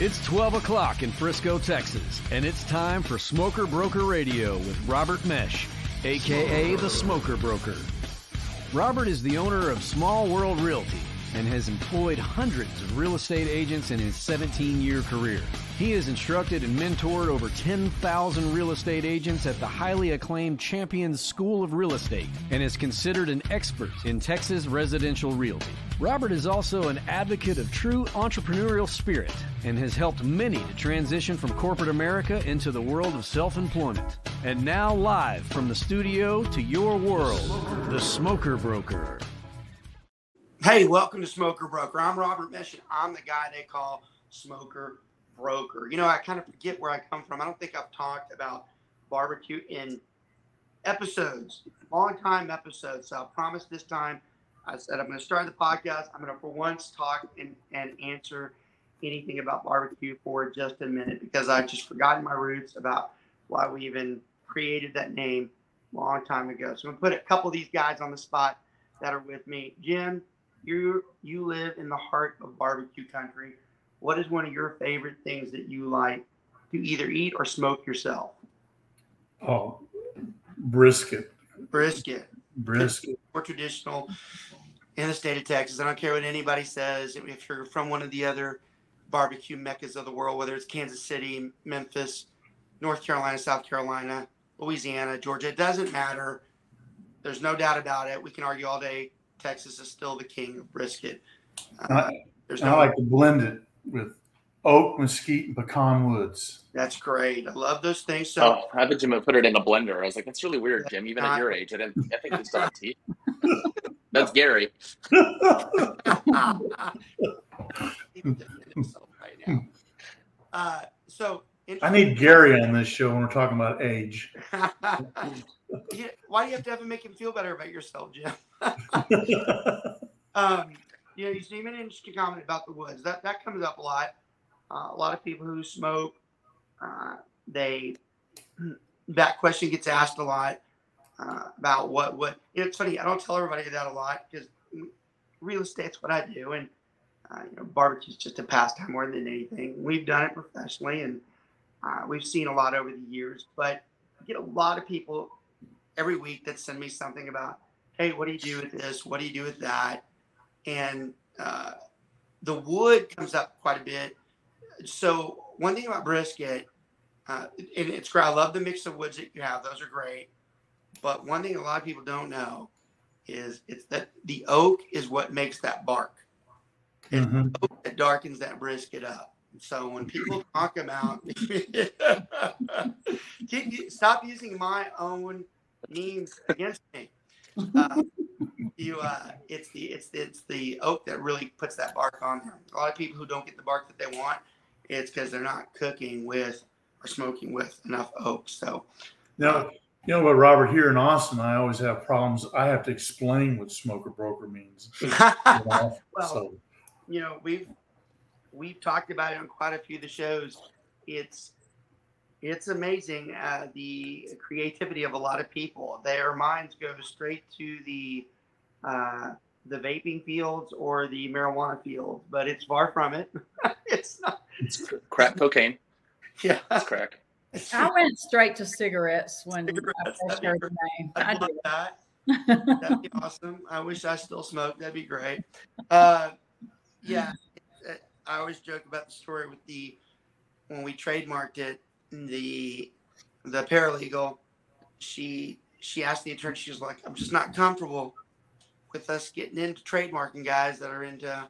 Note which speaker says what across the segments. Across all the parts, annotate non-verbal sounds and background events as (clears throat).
Speaker 1: It's 12 o'clock in Frisco, Texas, and it's time for Smoker Broker Radio with Robert Mesh, aka the Smoker Broker. Robert is the owner of Small World Realty and has employed hundreds of real estate agents in his 17 year career. He has instructed and mentored over 10,000 real estate agents at the highly acclaimed Champions School of Real Estate and is considered an expert in Texas residential realty. Robert is also an advocate of true entrepreneurial spirit and has helped many to transition from corporate America into the world of self employment. And now, live from the studio to your world, the Smoker Broker.
Speaker 2: Hey, welcome to Smoker Broker. I'm Robert Mesh, and I'm the guy they call Smoker Broker. You know, I kind of forget where I come from. I don't think I've talked about barbecue in episodes, long time episodes. So I promise this time, I said I'm going to start the podcast. I'm going to, for once, talk and, and answer anything about barbecue for just a minute because I've just forgotten my roots about why we even created that name a long time ago. So I'm going to put a couple of these guys on the spot that are with me. Jim, you you live in the heart of barbecue country. What is one of your favorite things that you like to either eat or smoke yourself?
Speaker 3: Oh, brisket.
Speaker 2: Brisket.
Speaker 3: Brisket.
Speaker 2: More traditional in the state of Texas. I don't care what anybody says. If you're from one of the other barbecue meccas of the world, whether it's Kansas City, Memphis, North Carolina, South Carolina, Louisiana, Georgia, it doesn't matter. There's no doubt about it. We can argue all day. Texas is still the king of brisket.
Speaker 3: Uh, there's no I like to blend it with oak, mesquite, and pecan woods.
Speaker 2: That's great. I love those things. So
Speaker 4: oh, I bet Jim would put it in a blender. I was like, that's really weird, Jim. Even at your age, I didn't. I think it's on tea. That's Gary. (laughs) (laughs) (laughs)
Speaker 2: uh, so
Speaker 3: I need Gary on this show when we're talking about age. (laughs)
Speaker 2: Why do you have to have to make him feel better about yourself, Jim? (laughs) um, you know, you see an interesting comment about the woods. That that comes up a lot. Uh, a lot of people who smoke, uh, they (clears throat) that question gets asked a lot uh, about what what. You know, it's funny. I don't tell everybody that a lot because real estate's what I do, and uh, you know, barbecue's just a pastime more than anything. We've done it professionally, and uh, we've seen a lot over the years. But I get a lot of people every week that send me something about hey, what do you do with this? What do you do with that? And uh, the wood comes up quite a bit. So one thing about brisket, uh, and it's great. I love the mix of woods that you have; those are great. But one thing a lot of people don't know is it's that the oak is what makes that bark. It's mm-hmm. that darkens that brisket up. So when (laughs) people talk about, (laughs) (laughs) stop using my own means against me uh, you uh, it's the it's it's the oak that really puts that bark on there. A lot of people who don't get the bark that they want, it's because they're not cooking with or smoking with enough oak. So
Speaker 3: now you know what, Robert, here in Austin, I always have problems. I have to explain what smoker broker means.
Speaker 2: well, so. you know, we've we've talked about it on quite a few of the shows. It's it's amazing uh, the creativity of a lot of people. Their minds go straight to the uh, the vaping fields or the marijuana fields, but it's far from it. (laughs) it's not.
Speaker 4: It's crack cocaine.
Speaker 2: Yeah,
Speaker 4: it's crack.
Speaker 5: I went straight to cigarettes when cigarettes, I first heard the name.
Speaker 2: I'd love that. (laughs) That'd be awesome. I wish I still smoked. That'd be great. Uh, yeah, I always joke about the story with the when we trademarked it the the paralegal, she she asked the attorney, she was like, I'm just not comfortable with us getting into trademarking guys that are into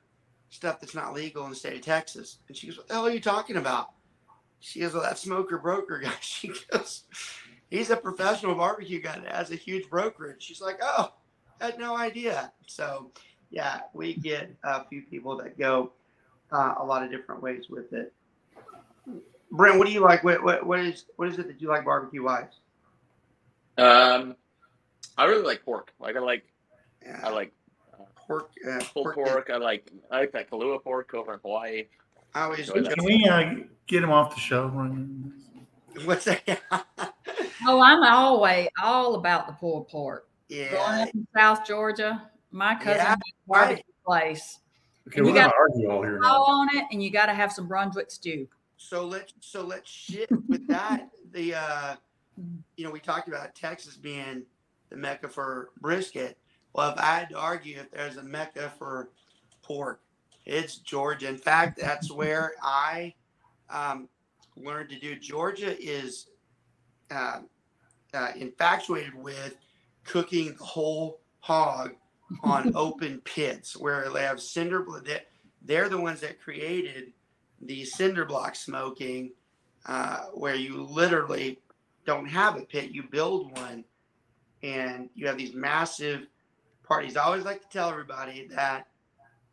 Speaker 2: stuff that's not legal in the state of Texas. And she goes, What the hell are you talking about? She goes, Well, that smoker broker (laughs) guy. She goes, He's a professional barbecue guy that has a huge brokerage. She's like, Oh, I had no idea. So yeah, we get a few people that go uh, a lot of different ways with it. Brent, what do you like? What, what, what is what is it that you like barbecue wise?
Speaker 4: Um, I really like pork. Like I like,
Speaker 2: yeah.
Speaker 4: I like
Speaker 2: uh, pork, uh,
Speaker 4: pulled pork. pork. I like I like that Kalua pork over in Hawaii.
Speaker 2: I always
Speaker 3: can we uh, get him off the show? (laughs)
Speaker 2: What's that?
Speaker 5: oh, I'm always all about the pulled pork.
Speaker 2: Yeah.
Speaker 5: Going up in South Georgia, my cousin yeah. barbecue place
Speaker 3: Okay,
Speaker 5: And
Speaker 3: we're
Speaker 5: you
Speaker 3: gonna argue all here now.
Speaker 5: on it, and you got to have some Brunswick stew.
Speaker 2: So let's so let's shift with that. The uh, you know we talked about Texas being the mecca for brisket. Well, if I had to argue if there's a mecca for pork, it's Georgia. In fact, that's where I um, learned to do. Georgia is uh, uh, infatuated with cooking the whole hog on open pits where they have cinder. blo- they- They're the ones that created the cinder block smoking, uh, where you literally don't have a pit, you build one, and you have these massive parties. I always like to tell everybody that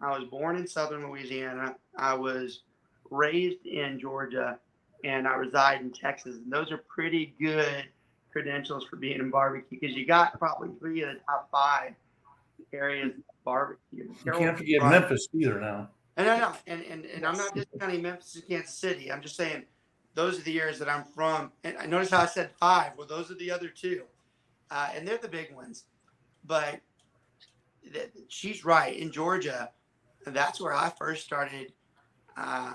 Speaker 2: I was born in southern Louisiana, I was raised in Georgia, and I reside in Texas. And those are pretty good credentials for being in barbecue because you got probably three of the top five areas of barbecue.
Speaker 3: You can't forget
Speaker 2: Right.
Speaker 3: Memphis either now.
Speaker 2: And I know, and, and, and I'm not discounting Memphis and Kansas City. I'm just saying those are the areas that I'm from. And I notice how I said five. Well, those are the other two, uh, and they're the big ones. But th- she's right. In Georgia, that's where I first started. Uh,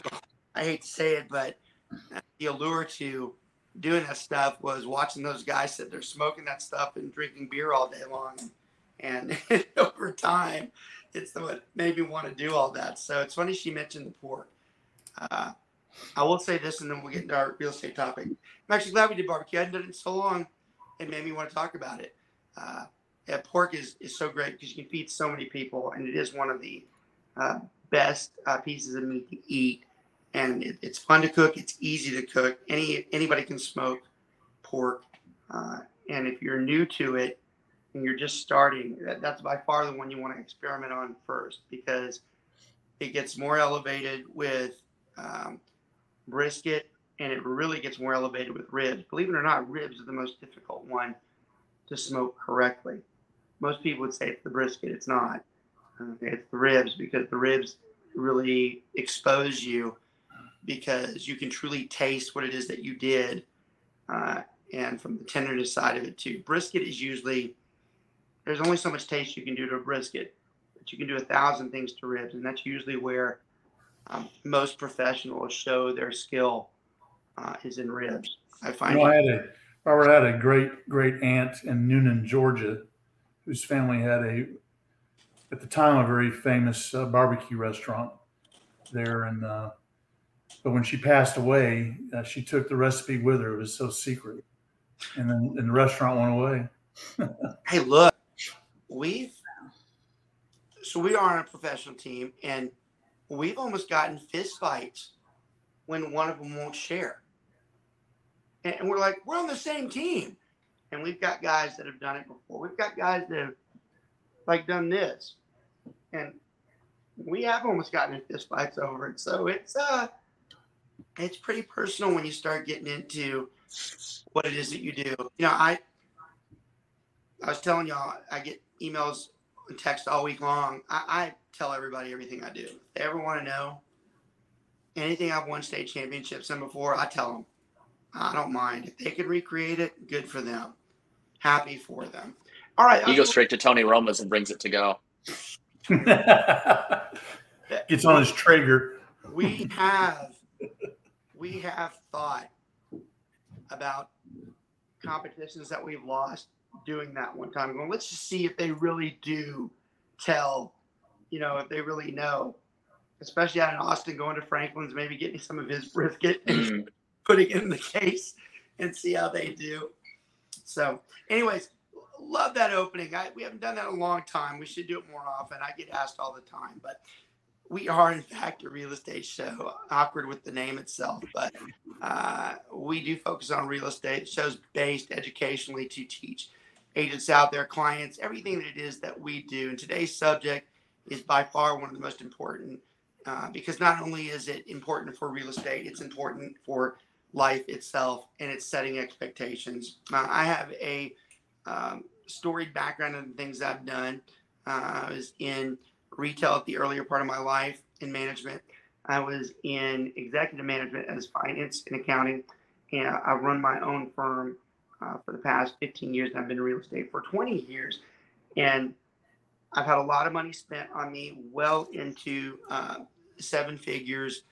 Speaker 2: (laughs) I hate to say it, but the allure to doing that stuff was watching those guys sit there smoking that stuff and drinking beer all day long. And (laughs) over time, it's what made me want to do all that. So it's funny she mentioned the pork. Uh, I will say this, and then we'll get into our real estate topic. I'm actually glad we did barbecue. I hadn't done it in so long. It made me want to talk about it. Uh, yeah, pork is, is so great because you can feed so many people, and it is one of the uh, best uh, pieces of meat to eat. And it, it's fun to cook. It's easy to cook. Any anybody can smoke pork, uh, and if you're new to it, and you're just starting, that, that's by far the one you want to experiment on first because it gets more elevated with um, brisket and it really gets more elevated with ribs. Believe it or not, ribs are the most difficult one to smoke correctly. Most people would say it's the brisket. It's not. Uh, it's the ribs because the ribs really expose you because you can truly taste what it is that you did. Uh, and from the tenderness side of it too. Brisket is usually there's only so much taste you can do to a brisket, but you can do a thousand things to ribs, and that's usually where um, most professionals show their skill uh, is in ribs. I
Speaker 3: You
Speaker 2: find
Speaker 3: know, I had a Robert had a great great aunt in Newnan, Georgia, whose family had a at the time a very famous uh, barbecue restaurant there, and uh, but when she passed away, uh, she took the recipe with her. It was so secret, and then and the restaurant went away. (laughs)
Speaker 2: hey, look, we've so we are on a professional team, and we've almost gotten fist fights when one of them won't share. And, we're like, we're on the same team, and we've got guys that have done it before. We've got guys that have like done this, and we have almost gotten in fist fights over it. So it's uh, it's pretty personal when you start getting into what it is that you do. You know, I I was telling y'all, I get emails and text all week long. I, I tell everybody everything I do. If they ever want to know anything I've won state championships in before, I tell them. I don't mind. If they can recreate it, good for them. Happy for them. All right.
Speaker 4: He goes straight to Tony Roma's and brings it to go. (laughs)
Speaker 3: Gets on his Traeger.
Speaker 2: we have we have thought about competitions that we've lost doing that one time going let's just see if they really do tell you know if they really know. Especially out in austin going to franklin's maybe getting some of his brisket and
Speaker 4: Mm. (laughs)
Speaker 2: putting it in the case and see how they do. So anyways love that opening. I, we haven't done that in a long time. We should do it more often. I get asked all the time but we are in fact a real estate show awkward with the name itself but uh, we do focus on real estate shows based educationally to teach agents out there clients everything that it is that we do. And today's subject is by far one of the most important uh, because not only is it important for real estate it's important for life itself and it's setting expectations. Uh, i have a um, storied background in the things i've done. Uh, i was in retail at the earlier part of my life in management. I was in executive management as finance and accounting, and I run my own firm uh, for the past 15 years. I've been in real estate for 20 years, and I've had a lot of money spent on me, well into uh, seven figures,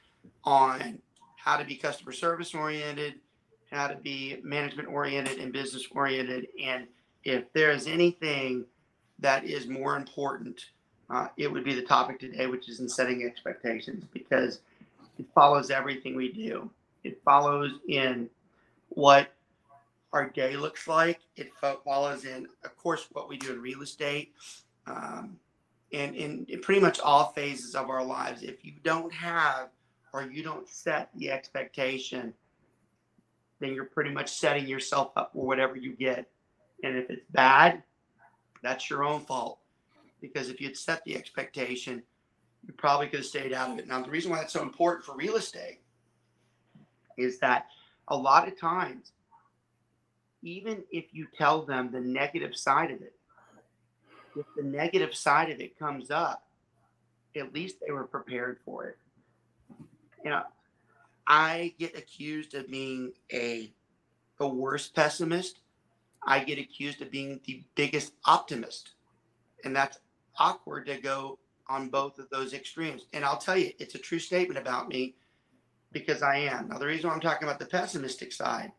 Speaker 2: on how to be customer service oriented, how to be management oriented and business oriented. And if there is anything that is more important, uh, it would be the topic today, which is in setting expectations, because it follows everything we do. It follows in what our day looks like. It follows in, of course, what we do in real estate, um, and in, pretty much all phases of our lives. If you don't have or you don't set the expectation, then you're pretty much setting yourself up for whatever you get. And if it's bad, that's your own fault. Because if you'd set the expectation, you probably could have stayed out of it. Now, the reason why that's so important for real estate is that a lot of times, even if you tell them the negative side of it, if the negative side of it comes up, at least they were prepared for it. You know, I get accused of being a the worst pessimist. I get accused of being the biggest optimist. And that's awkward to go on both of those extremes. And I'll tell you, it's a true statement about me because I am. Now, the reason I'm talking about the pessimistic side,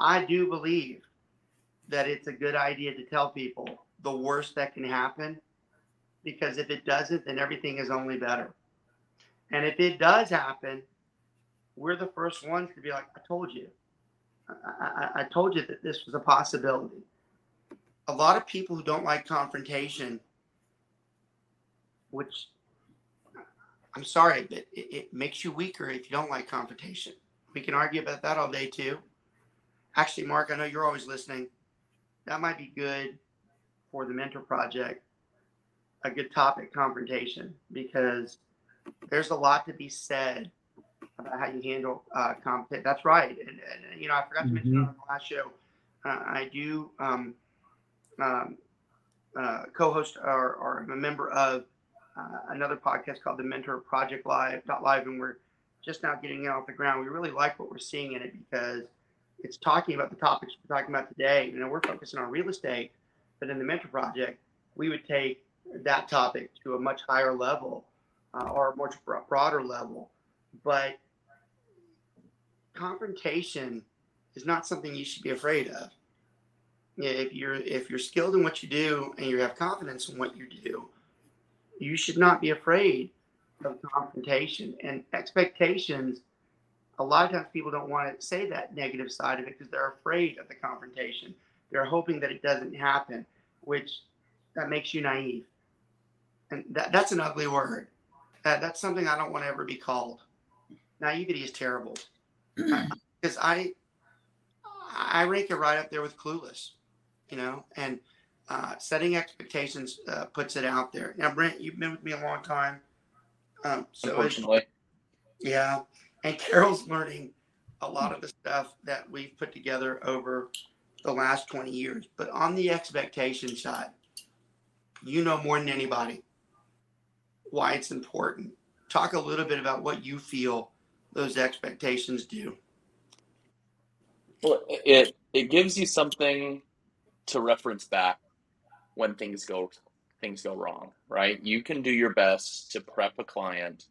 Speaker 2: I do believe that it's a good idea to tell people the worst that can happen because if it doesn't, then everything is only better. And if it does happen, we're the first ones to be like, I told you. I, I, I told you that this was a possibility. A lot of people who don't like confrontation, which I'm sorry, but it, it makes you weaker if you don't like confrontation. We can argue about that all day too. Actually, Mark, I know you're always listening. That might be good for the mentor project. A good topic, confrontation, because there's a lot to be said about how you handle uh, competition. That's right. And, and, you know, I forgot to mention mm-hmm. on the last show, uh, I do um, um, uh, co-host or, or I'm a member of uh, another podcast called the Mentor Project Live Live, and we're just now getting it off the ground. We really like what we're seeing in it because it's talking about the topics we're talking about today. You know, we're focusing on real estate, but in the Mentor Project, we would take that topic to a much higher level uh, or a much broader level. But confrontation is not something you should be afraid of. If you're if you're skilled in what you do and you have confidence in what you do, you should not be afraid of confrontation and expectations. A lot of times people don't want to say that negative side of it because they're afraid of the confrontation. They're hoping that it doesn't happen, which that makes you naive. And that, that's an ugly word. That, that's something I don't want to ever be called. Naivety is terrible (clears throat) because I I rank it right up there with clueless, you know, and uh, setting expectations uh, puts it out there. Now, Brent, you've been with me a long time, um, so
Speaker 4: unfortunately,
Speaker 2: yeah, and Carol's learning a lot of the stuff that we've put together over the last 20 years. But on the expectation side, you know more than anybody why it's important. Talk a little bit about what you feel those expectations do?
Speaker 4: Well, it it gives you something to reference back when things go things go wrong, right? You can do your best to prep a client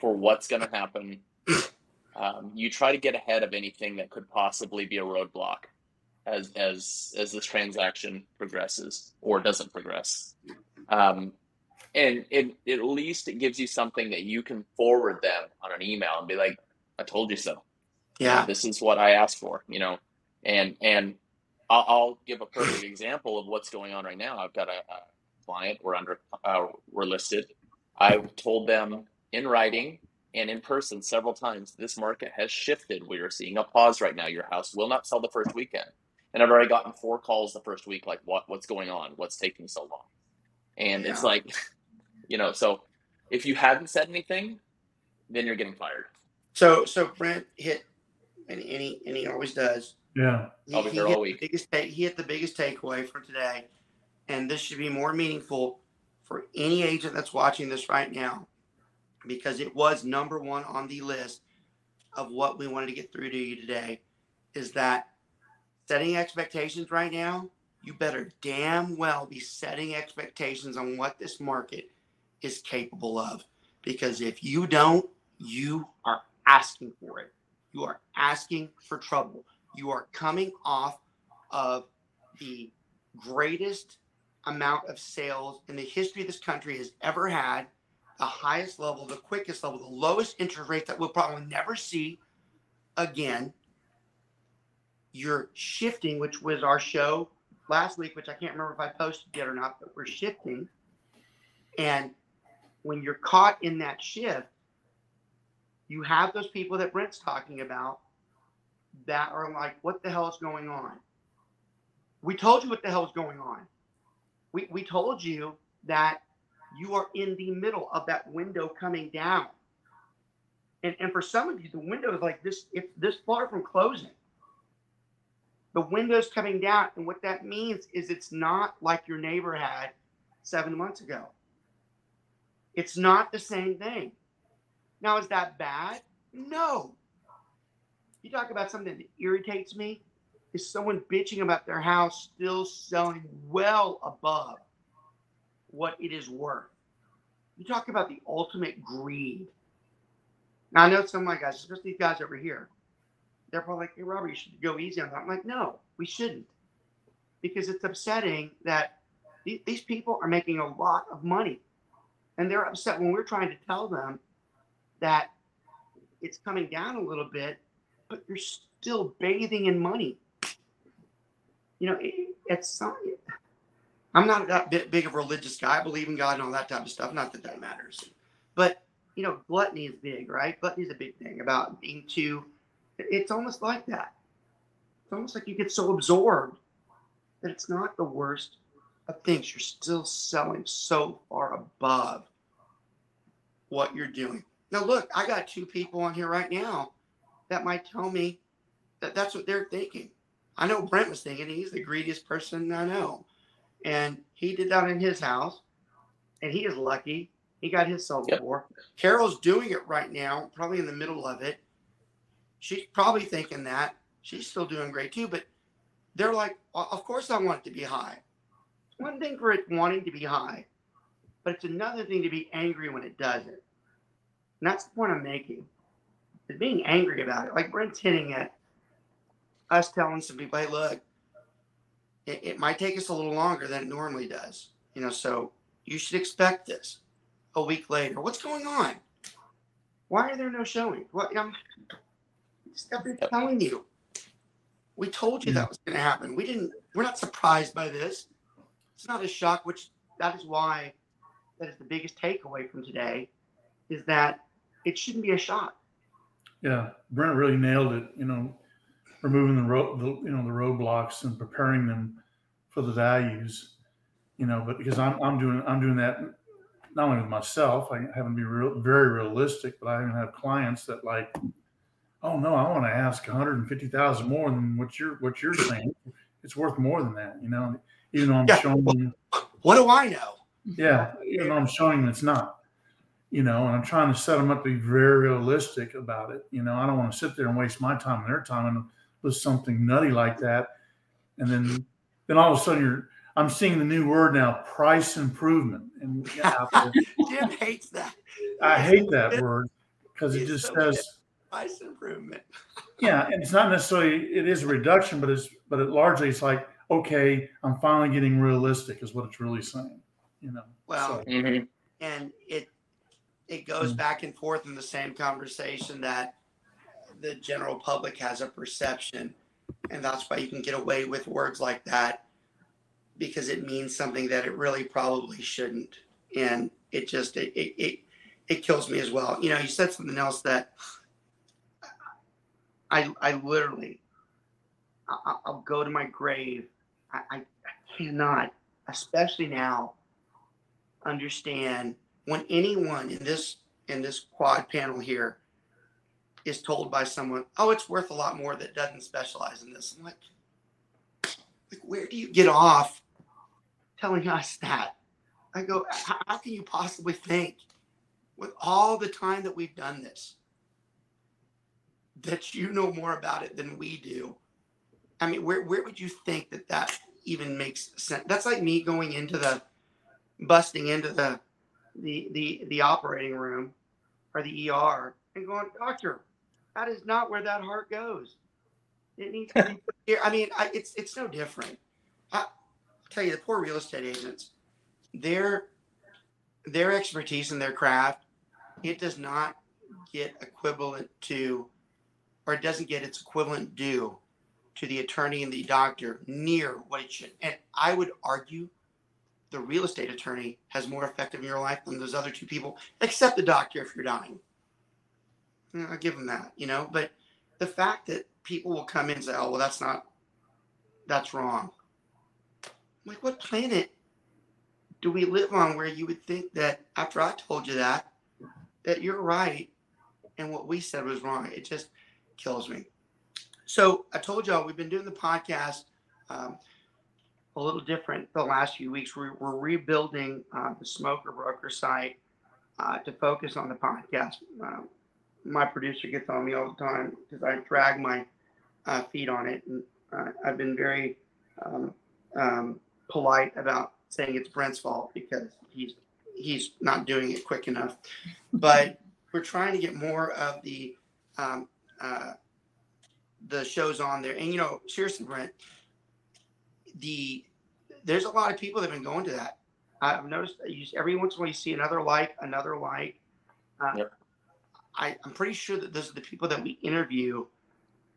Speaker 4: for what's going to happen. Um, you try to get ahead of anything that could possibly be a roadblock as as as this transaction progresses or doesn't progress. Um, and it, at least it gives you something that you can forward them on an email and be like, "I told you so."
Speaker 2: Yeah,
Speaker 4: this is what I asked for. You know, and and I'll, I'll give a perfect example of what's going on right now. I've got a, a client. We're under. Uh, we're listed. I've told them in writing and in person several times. This market has shifted. We are seeing a pause right now. Your house will not sell the first weekend. And I've already gotten four calls the first week, like, what what's going on? What's taking so long? And yeah. it's like (laughs) you know, so if you haven't said anything, then you're getting fired.
Speaker 2: So so Brent hit and, and he and he always does.
Speaker 3: Yeah.
Speaker 2: He, I'll be here all week. Biggest take, he hit the biggest takeaway for today. And this should be more meaningful for any agent that's watching this right now because it was number one on the list of what we wanted to get through to you today is that setting expectations right now you better damn well be setting expectations on what this market is capable of. Because if you don't, you are asking for it. You are asking for trouble. You are coming off of the greatest amount of sales in the history this country has ever had, the highest level, the quickest level, the lowest interest rate that we'll probably never see again. You're shifting, which was our show last week, which I can't remember if I posted yet or not, but we're shifting. And when you're caught in that shift, you have those people that Brent's talking about that are like, what the hell is going on? We told you what the hell is going on. We, we told you that you are in the middle of that window coming down. And, and for some of you, the window is like this, it's this far from closing. The window's coming down. And what that means is it's not like your neighbor had seven months ago. It's not the same thing. Now, is that bad? No. You talk about something that irritates me is someone bitching about their house still selling well above what it is worth. You talk about the ultimate greed. Now, I know some of my guys, especially these guys over here, they're probably like, hey, Robert, you should go easy on that. I'm like, no, we shouldn't. Because it's upsetting that these people are making a lot of money. And they're upset when we're trying to tell them that it's coming down a little bit, but you're still bathing in money. You know, it, it's something. I'm not that big of a religious guy. I believe in God and all that type of stuff. Not that that matters, but you know, gluttony is big, right? Gluttony is a big thing about being too. It's almost like that. It's almost like you get so absorbed that it's not the worst of things. You're still selling so far above what you're doing. Now, look, I got two people on here right now that might tell me that that's what they're thinking. I know Brent was thinking he's the greediest person I know. And he did that in his house. And he is lucky. He got his sold yep. for. Carol's doing it right now, probably in the middle of it. She's probably thinking that. She's still doing great too. But they're like, of course I want it to be high. It's one thing for it wanting to be high, but it's another thing to be angry when it doesn't. And that's the point I'm making. Is being angry about it. Like Brent's hitting it us telling some people, hey, look, it, it might take us a little longer than it normally does. You know, so you should expect this a week later. What's going on? Why are there no showings? What I'm just telling you. We told you that was going to happen. We didn't. We're not surprised by this. It's not a shock. Which that is why that is the biggest takeaway from today, is that it shouldn't be a shock.
Speaker 3: Yeah, Brent really nailed it. You know, removing the road, the, you know, the roadblocks and preparing them for the values, you know, but because I'm, I'm doing, I'm doing that not only with myself, I happen to be real, very realistic, but I even have clients that like, oh no, I want to ask 150,000 more than what you're, what you're saying. It's worth more than that, you know, even though I'm yeah. showing them.
Speaker 2: What do I know?
Speaker 3: Yeah. Even though I'm showing them it's not you know, and I'm trying to set them up to be very realistic about it. You know, I don't want to sit there and waste my time and their time and was something nutty like that. And then then all of a sudden you're I'm seeing the new word now, price improvement. And (laughs)
Speaker 2: Jim hates that.
Speaker 3: I hate that (laughs) word because it just so says
Speaker 2: price improvement. (laughs)
Speaker 3: yeah, and it's not necessarily it is a reduction, but it's but it largely it's like, okay, I'm finally getting realistic is what it's really saying. You know.
Speaker 2: Well so. mm-hmm. and it it goes mm-hmm. back and forth in the same conversation that the general public has a perception. And that's why you can get away with words like that because it means something that it really probably shouldn't. And it just, it, it, it, it kills me as well. You know, you said something else that I, I literally, I, will go to my grave. I, I, I cannot, especially now, understand when anyone in this in this quad panel here is told by someone, oh, it's worth a lot more that doesn't specialize in this. I'm like, like where do you get off telling us that? I go, how can you possibly think with all the time that we've done this that you know more about it than we do? I mean, where, where would you think that that even makes sense. That's like me going into the busting into the the the the operating room or the ER and going, doctor, that is not where that heart goes. It needs to be here. I mean, I, it's it's no different. I, tell you, the poor real estate agents, their their expertise in their craft, it does not get equivalent to, or it doesn't get its equivalent due to the attorney and the doctor near what it should. And I would argue the real estate attorney has more effect in your life than those other two people, except the doctor if you're dying. I'll give them that, you know. But the fact that people will come in and say, "Oh, well, that's not, that's wrong." I'm like, what planet do we live on where you would think that after I told you that, that you're right, and what we said was wrong? It just kills me. So I told y'all we've been doing the podcast. Um, a little different the last few weeks. We're, we're rebuilding uh, the Smoker Broker site uh, to focus on the podcast. Uh, my producer gets on me all the time because I drag my uh, feet on it, and uh, I've been very um, um, polite about saying it's Brent's fault because he's he's not doing it quick enough. But we're trying to get more of the um, uh, the shows on there, and you know, seriously, Brent the there's a lot of people that have been going to that. I've noticed you, every once in a while you see another like, another like. Uh, yep. I, I'm pretty sure that those are the people that we interview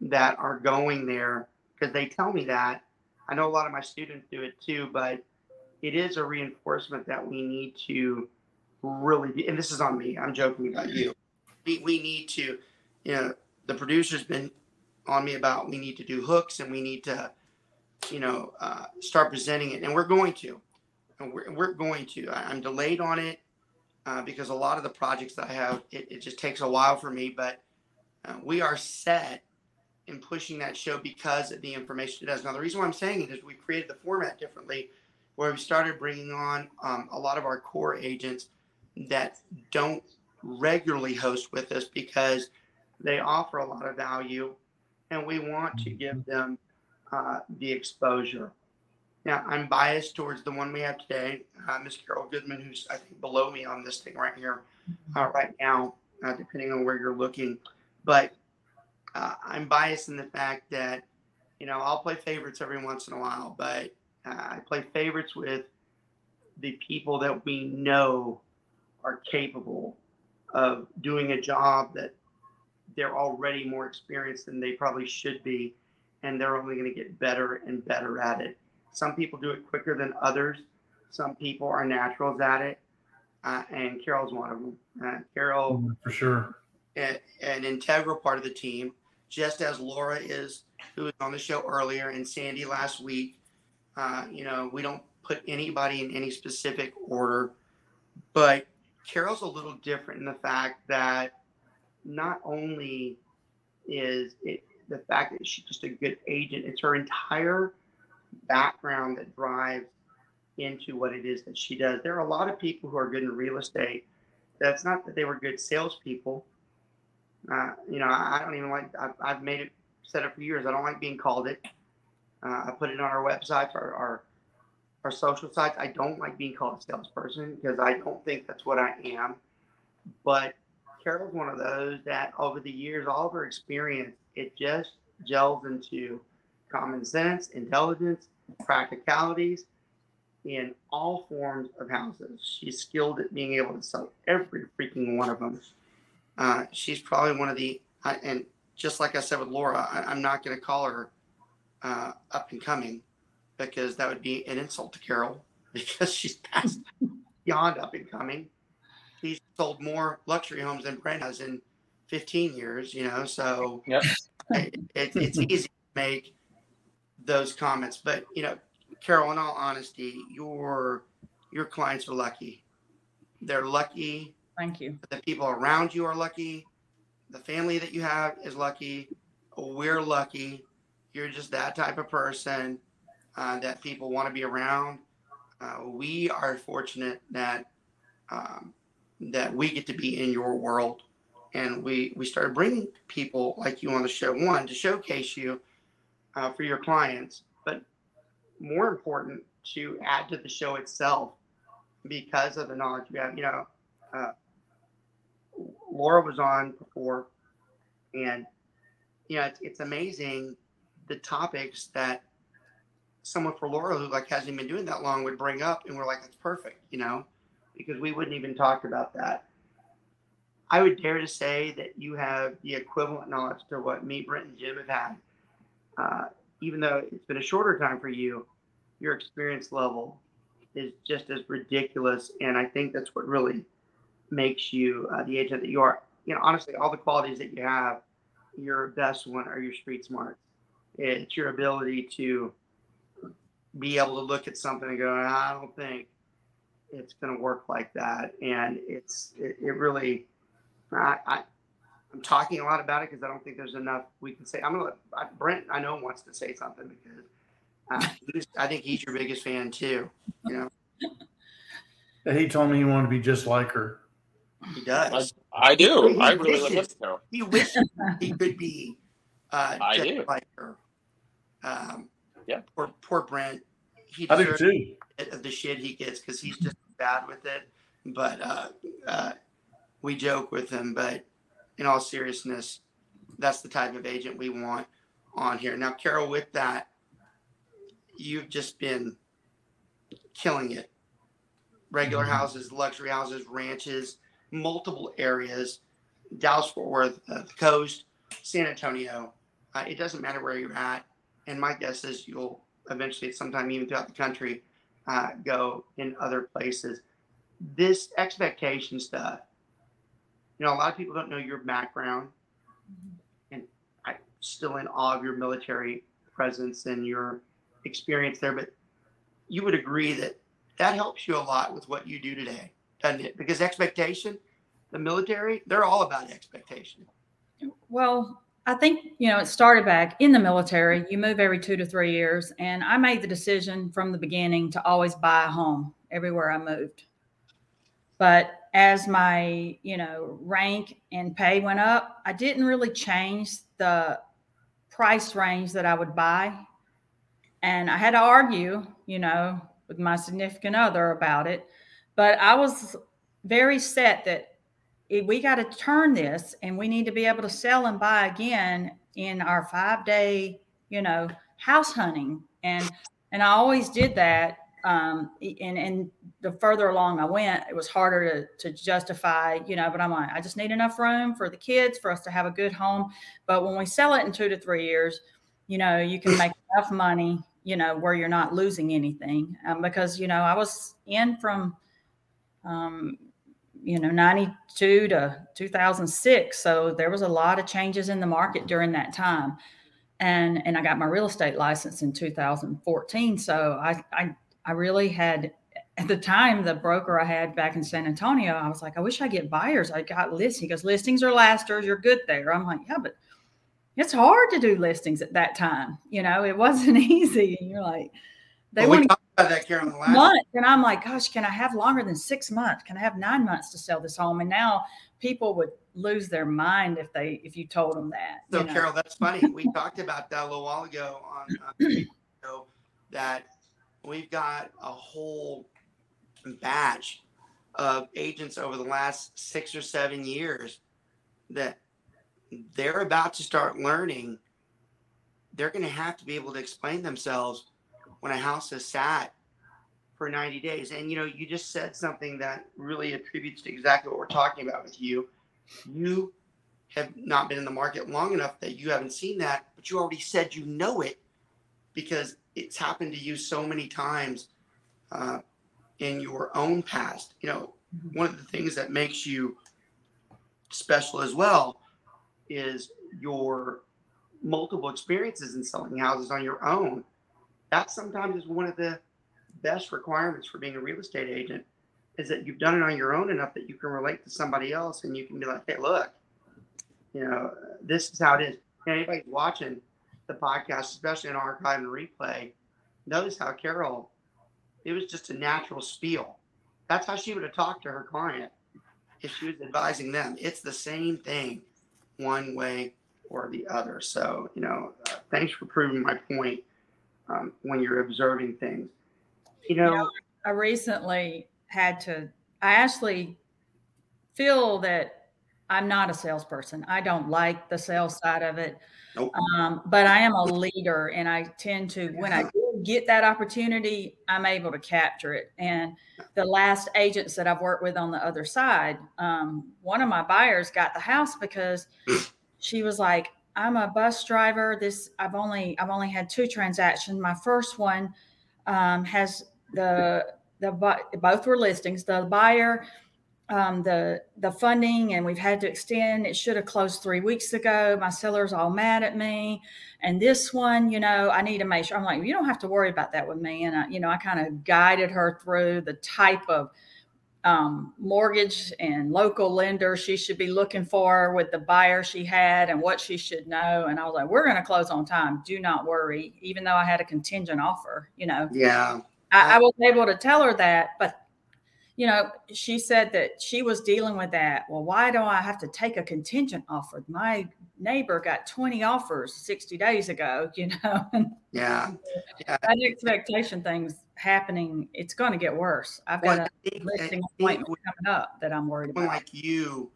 Speaker 2: that are going there because they tell me that. I know a lot of my students do it too, but it is a reinforcement that we need to really be, and this is on me, I'm joking about you. We, we need to, you know, the producer's been on me about we need to do hooks and we need to you know, uh, start presenting it, and we're going to, and we're, we're going to. I, am delayed on it uh, because a lot of the projects that I have, it, it just takes a while for me, but uh, we are set in pushing that show because of the information it does. Now, the reason why I'm saying it is we created the format differently, where we started bringing on um, a lot of our core agents that don't regularly host with us because they offer a lot of value, and we want to give them uh, the exposure. Now, I'm biased towards the one we have today, uh, Miss Carol Goodman, who's I think below me on this thing right here, uh, right now, uh, depending on where you're looking. But uh, I'm biased in the fact that, you know, I'll play favorites every once in a while, but uh, I play favorites with the people that we know are capable of doing a job that they're already more experienced than they probably should be and they're only going to get better and better at it. Some people do it quicker than others. Some people are naturals at it, uh, and Carol's one of them. Uh, Carol,
Speaker 3: mm, for sure,
Speaker 2: a, an integral part of the team, just as Laura is, who was on the show earlier, and Sandy last week. Uh, you know, we don't put anybody in any specific order, but Carol's a little different in the fact that not only is it the fact that she's just a good agent. It's her entire background that drives into what it is that she does. There are a lot of people who are good in real estate. That's not that they were good salespeople. Uh, you know, I, don't even like. I've, I've, made it said it for years. I don't like being called it. Uh, I put it on our websites, our, our our social sites. I don't like being called a salesperson because I don't think that's what I am. But Carol's one of those that over the years, all of her experience it just gels into common sense, intelligence, practicalities in all forms of houses. She's skilled at being able to sell every freaking one of them. Uh, she's probably one of the, and just like I said with Laura, I, am not going to call her uh, up and coming because that would be an insult to Carol (laughs) because she's past beyond up and coming. She's sold more luxury homes than Brent has in 15 years, you know, so
Speaker 4: yep.
Speaker 2: it, it, it's easy to make those comments. But, you know, Carol, in all honesty, your your clients are lucky. They're lucky.
Speaker 5: Thank you.
Speaker 2: The people around you are lucky. The family that you have is lucky. We're lucky. You're just that type of person uh, that people want to be around. Uh, we are fortunate that um, that we get to be in your world and we we started bringing people like you on the show one to showcase you uh, for your clients but more important to add to the show itself because of the knowledge you have. You know, uh, Laura was on before, and you know, it's, it's amazing the topics that someone for Laura who like hasn't been doing that long would bring up, and we're like, that's perfect, you know, because we wouldn't even talk about that. I would dare to say that you have the equivalent knowledge to what me, Brent, and Jim have had. Uh, even though it's been a shorter time for you, your experience level is just as ridiculous. And I think that's what really makes you uh, the agent that you are. You know, honestly, all the qualities that you have, your best one are your street smarts. It's your ability to be able to look at something and go, I don't think it's going to work like that. And it's, it, it really, I, I, I'm talking a lot about it because I don't think there's enough we can say. I'm gonna let Brent. I know wants to say something because uh, I think he's your biggest fan too. You know.
Speaker 3: Yeah, he told me he wanted to be just like her.
Speaker 2: He does.
Speaker 4: I, I do.
Speaker 2: He
Speaker 4: I really
Speaker 2: wishes-
Speaker 4: like Carol.
Speaker 2: He wishes he could be uh, (laughs)
Speaker 4: I
Speaker 2: just
Speaker 4: do.
Speaker 2: like her. Um,
Speaker 4: Yeah.
Speaker 2: Poor, poor Brent. He
Speaker 3: I do too.
Speaker 2: of the shit he gets because he's just bad with it. But uh, uh, we joke with him. But in all seriousness, that's the type of agent we want on here. Now, Carol, with that, you've just been killing it. Regular
Speaker 3: Mhm.
Speaker 2: houses, luxury houses, ranches, multiple areas, Dallas Fort Worth, uh, the coast, San Antonio. Uh, it doesn't matter where you're at. And my guess is you'll eventually, at some time, even throughout the country, uh, go in other places. This expectation stuff, you know, a lot of people don't know your background, mm-hmm. and I'm still in awe of your military presence and your experience there. But you would agree that that helps you a lot with what you do today, doesn't it? Because expectation, the military, they're all about expectation.
Speaker 5: Well, I think, you know, it started back in the military. You move every two to three years. And I made the decision from the beginning to always buy a home everywhere I moved. But as my, you know, rank and pay went up, I didn't really change the price range that I would buy. And I had to argue, you know, with my significant other about it. But I was very set that we got to turn this and we need to be able to sell and buy again in our five day you know house hunting and and i always did that um and and the further along i went it was harder to, to justify you know but i'm like i just need enough room for the kids for us to have a good home. But when we sell it in two to three years you know you can make (clears throat) enough money you know where you're not losing anything. Um, because you know i was in from um, you know 92 to 2006 so there was a lot of changes in the market during that time. And and i got my real estate license in 2014 so i i, I really had at the time the broker i had back in san antonio i was like i wish i get buyers i got lists he goes listings are lasters you're good there i'm like yeah but it's hard to do listings at that time you know it wasn't (laughs) easy and you're like they
Speaker 2: Well, we
Speaker 5: want
Speaker 2: talked about that, Carol, in the last
Speaker 5: months. And I'm like, gosh, can I have longer than six months? Can I have nine months to sell this home? And now people would lose their mind if they if you told them that.
Speaker 2: So,
Speaker 5: you know?
Speaker 2: Carol, that's funny. We talked about that a little while ago on uh, the show that we've got a whole batch of agents over the last six or seven years that they're about to start learning. They're going to have to be able to explain themselves when a house is sat for 90 days. And you know, you just said something that really attributes to exactly what we're talking about with you. You have not been in the market long enough that you haven't seen that, but you already said you know it because it's happened to you so many times uh, in your own past. You know, one of the things that makes you special as well is your multiple experiences in selling houses on your own. That sometimes is one of the best requirements for being a real estate agent is that you've done it on your own enough that you can relate to somebody else and you can be like, hey, look, you know, this is how it is. And anybody watching the podcast, especially in archive and replay, notice how Carol, it was just a natural spiel. That's how she would have talked to her client if she was advising them. It's the same thing, one way or the other. So, you know, uh, thanks for proving my point. um, when you're observing things. You know,
Speaker 5: You know, I recently had to, I actually feel that I'm not a salesperson. I don't like the sales side of it.
Speaker 2: Nope.
Speaker 5: Um, but I am a leader and I tend to, when I get that opportunity, I'm able to capture it. And the last agents that I've worked with on the other side, um, one of my buyers got the house because she was like, I'm a bus driver. This I've only I've only had two transactions. My first one um, has the the both were listings. The buyer, um, the the funding, and we've had to extend. It should have closed three weeks ago. My seller's all mad at me, and this one, you know, I need to make sure. I'm like, you don't have to worry about that with me. And I, you know, I kind of guided her through the type of um, mortgage and local lender she should be looking for with the buyer she had and what she should know. And I was like, we're going to close on time. Do not worry. Even though I had a contingent offer, you know,
Speaker 2: yeah,
Speaker 5: I, I was able to tell her that, but you know, she said that she was dealing with that. Well, why do I have to take a contingent offer? My neighbor got 20 offers 60 days ago, (laughs) you know,
Speaker 2: yeah. yeah.
Speaker 5: that expectation thing's happening. It's going to get worse. I've got
Speaker 2: Well,
Speaker 5: a
Speaker 2: I think- I
Speaker 5: listing appointment
Speaker 2: with
Speaker 5: coming up that I'm worried about.
Speaker 2: like you,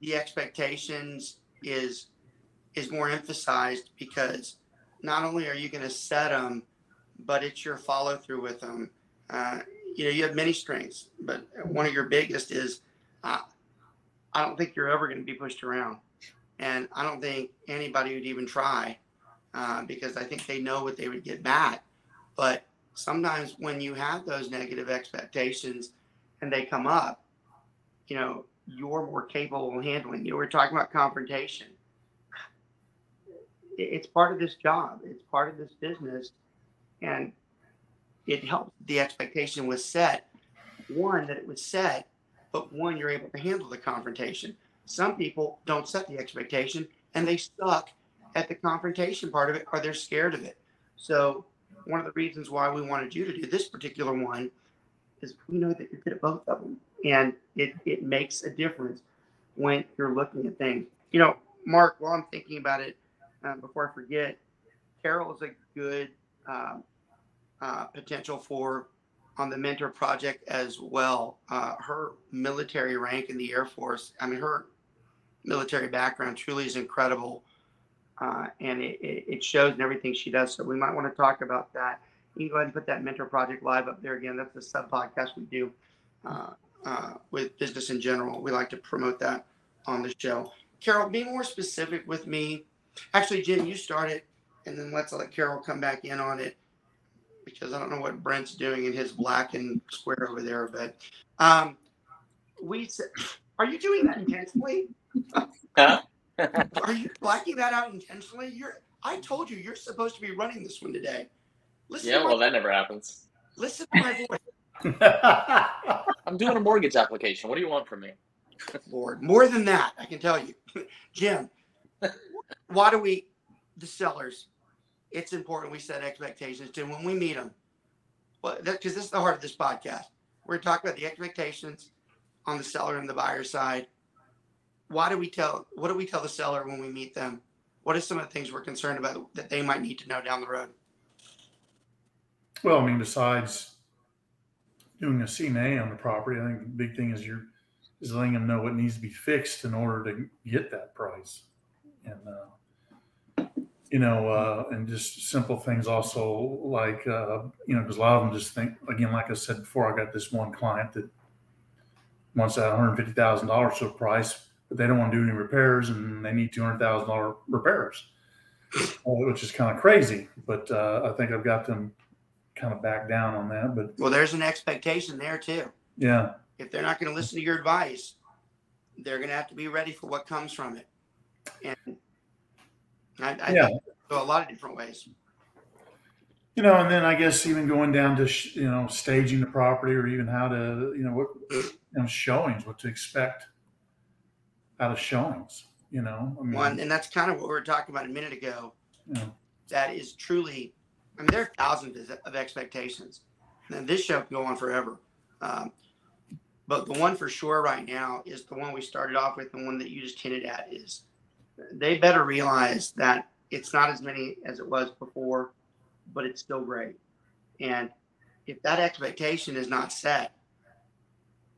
Speaker 2: the expectations is is more emphasized because not only are you going to set them, but it's your follow through with them. Uh, you know, you have many strengths, but one of your biggest is uh, I don't think you're ever going to be pushed around, and I don't think anybody would even try uh, because I think they know what they would get back. But sometimes when you have those negative expectations and they come up, you know, you're more capable of handling. You know, we're talking about confrontation. It's part of this job. It's part of this business, and it helps. The expectation was set. One that it was set, but one you're able to handle the confrontation. Some people don't set the expectation and they suck at the confrontation part of it, or they're scared of it. So one of the reasons why we wanted you to do this particular one is we know that you're good at both of them, and it it makes a difference when you're looking at things. You know, Mark, while I'm thinking about it, um, before I forget, Carol is a good um, uh, potential for on the mentor project as well. Uh, her military rank in the Air Force, I mean, her military background truly is incredible. Uh, and it, it, shows in everything she does. So we might want to talk about that. You can go ahead and put that mentor project live up there again. That's the sub podcast we do uh, uh, with business in general. We like to promote that on the show. Carol, be more specific with me. Actually, Jim, you start it, and then let's let Carol come back in on it because I don't know what Brent's doing in his black and square over there. But um, we said, are you doing that intentionally?
Speaker 4: Huh? (laughs)
Speaker 2: Are you blacking that out intentionally? You're. I told you you're supposed to be running this one today. Listen,
Speaker 4: yeah,
Speaker 2: to my,
Speaker 4: well, that never happens.
Speaker 2: listen to my voice, (laughs)
Speaker 4: I'm doing a mortgage application. What do you want from me?
Speaker 2: Lord. More than that, I can tell you, (laughs) Jim. Why do we, the sellers? It's important we set expectations to when we meet them. Well, because this is the heart of this podcast. We're talking about the expectations on the seller and the buyer side. Why do we tell? What do we tell the seller when we meet them? What are some of the things we're concerned about that they might need to know down the road?
Speaker 3: Well, I mean, besides doing a CMA on the property, I think the big thing is you're is letting them know what needs to be fixed in order to get that price, and uh, you know, uh, and just simple things also like uh, you know, because a lot of them just think again, like I said before, I got this one client that wants that one hundred fifty thousand dollars to a price, but they don't want to do any repairs, and they need two hundred thousand dollar repairs, uh, which is kind of crazy. But uh, I think I've got them kind of back down on that. But
Speaker 2: Well, there's an expectation there too.
Speaker 3: yeah,
Speaker 2: If they're not going to listen to your advice, they're going to have to be ready for what comes from it. And I, I
Speaker 3: Yeah.
Speaker 2: go a lot of different ways.
Speaker 3: you know, and then I guess even going down to sh- you know staging the property or even how to you know what you know showings, what to expect out of showings. You know, I mean,
Speaker 2: One, and that's kind of what we were talking about a minute ago.
Speaker 3: know,
Speaker 2: That is truly, I mean, there are thousands of- of expectations. And this show can go on forever. Um, but the one for sure right now is the one we started off with, the one that you just hinted at is they better realize that it's not as many as it was before. but it's still great. And if that expectation is not set,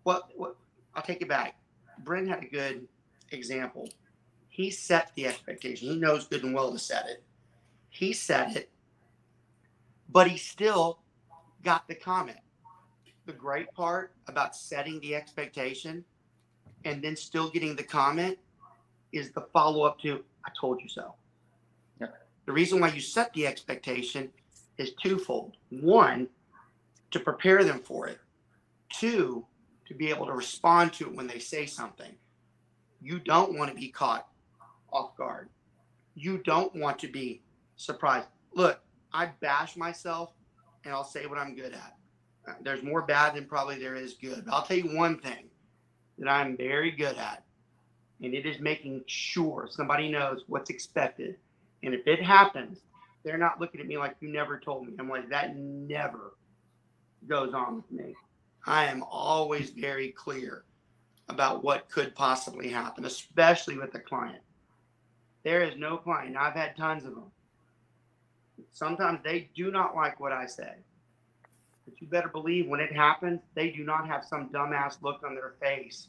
Speaker 2: what, what I'll take it back. Brent had a good example. He set the expectation. He knows good and well to set it. He set it, but he still got the comment. The great part about setting the expectation and then still getting the comment is the follow up to, I told you so.
Speaker 4: Yeah.
Speaker 2: The reason why you set the expectation is twofold. One, to prepare them for it. Two, to be able to respond to it when they say something. You don't want to be caught off guard. You don't want to be surprised. Look, I bash myself and I'll say what I'm good at. There's more bad than probably there is good. But I'll tell you one thing that I'm very good at, and it is making sure somebody knows what's expected. And if it happens, they're not looking at me like you never told me. I'm like, that never goes on with me. I am always very clear about what could possibly happen, especially with a client. There is no client, I've had tons of them. Sometimes they do not like what I say. But you better believe when it happens, they do not have some dumbass look on their face.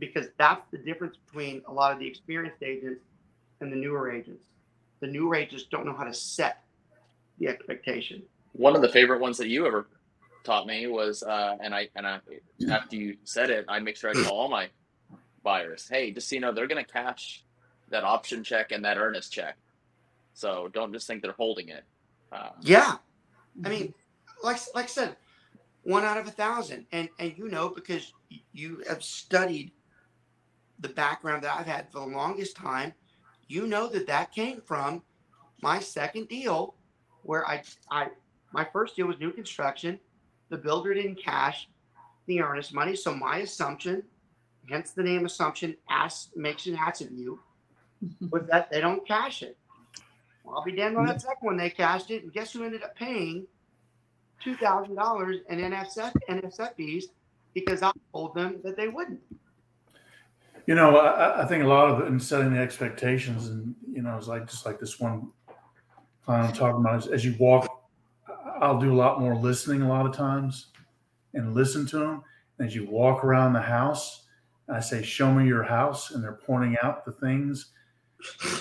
Speaker 2: Because that's the difference between a lot of the experienced agents and the newer agents. The newer agents don't know how to set the expectation.
Speaker 4: One of the favorite ones that you ever taught me was, uh, and I and I after you said it, I make sure I call all my buyers. Hey, just so you know, they're going to cash that option check and that earnest check. So don't just think they're holding it. Um,
Speaker 2: Yeah. I mean, like like I said, one out of a thousand, and and you know because you have studied the background that I've had for the longest time, you know that that came from my second deal, where I I my first deal was new construction, the builder didn't cash the earnest money, so my assumption, hence the name assumption, ask makes an ass of you, (laughs) was that they don't cash it. Well, I'll be damned on that second one. They cashed it, and guess who ended up paying two thousand dollars in NSF NSF fees because I told them that they wouldn't.
Speaker 3: You know, I, I think a lot of it in setting the expectations, and you know, it's like just like this one client I'm talking about. Is, as you walk, I'll do a lot more listening a lot of times, and listen to them. And As you walk around the house, I say, "Show me your house," and they're pointing out the things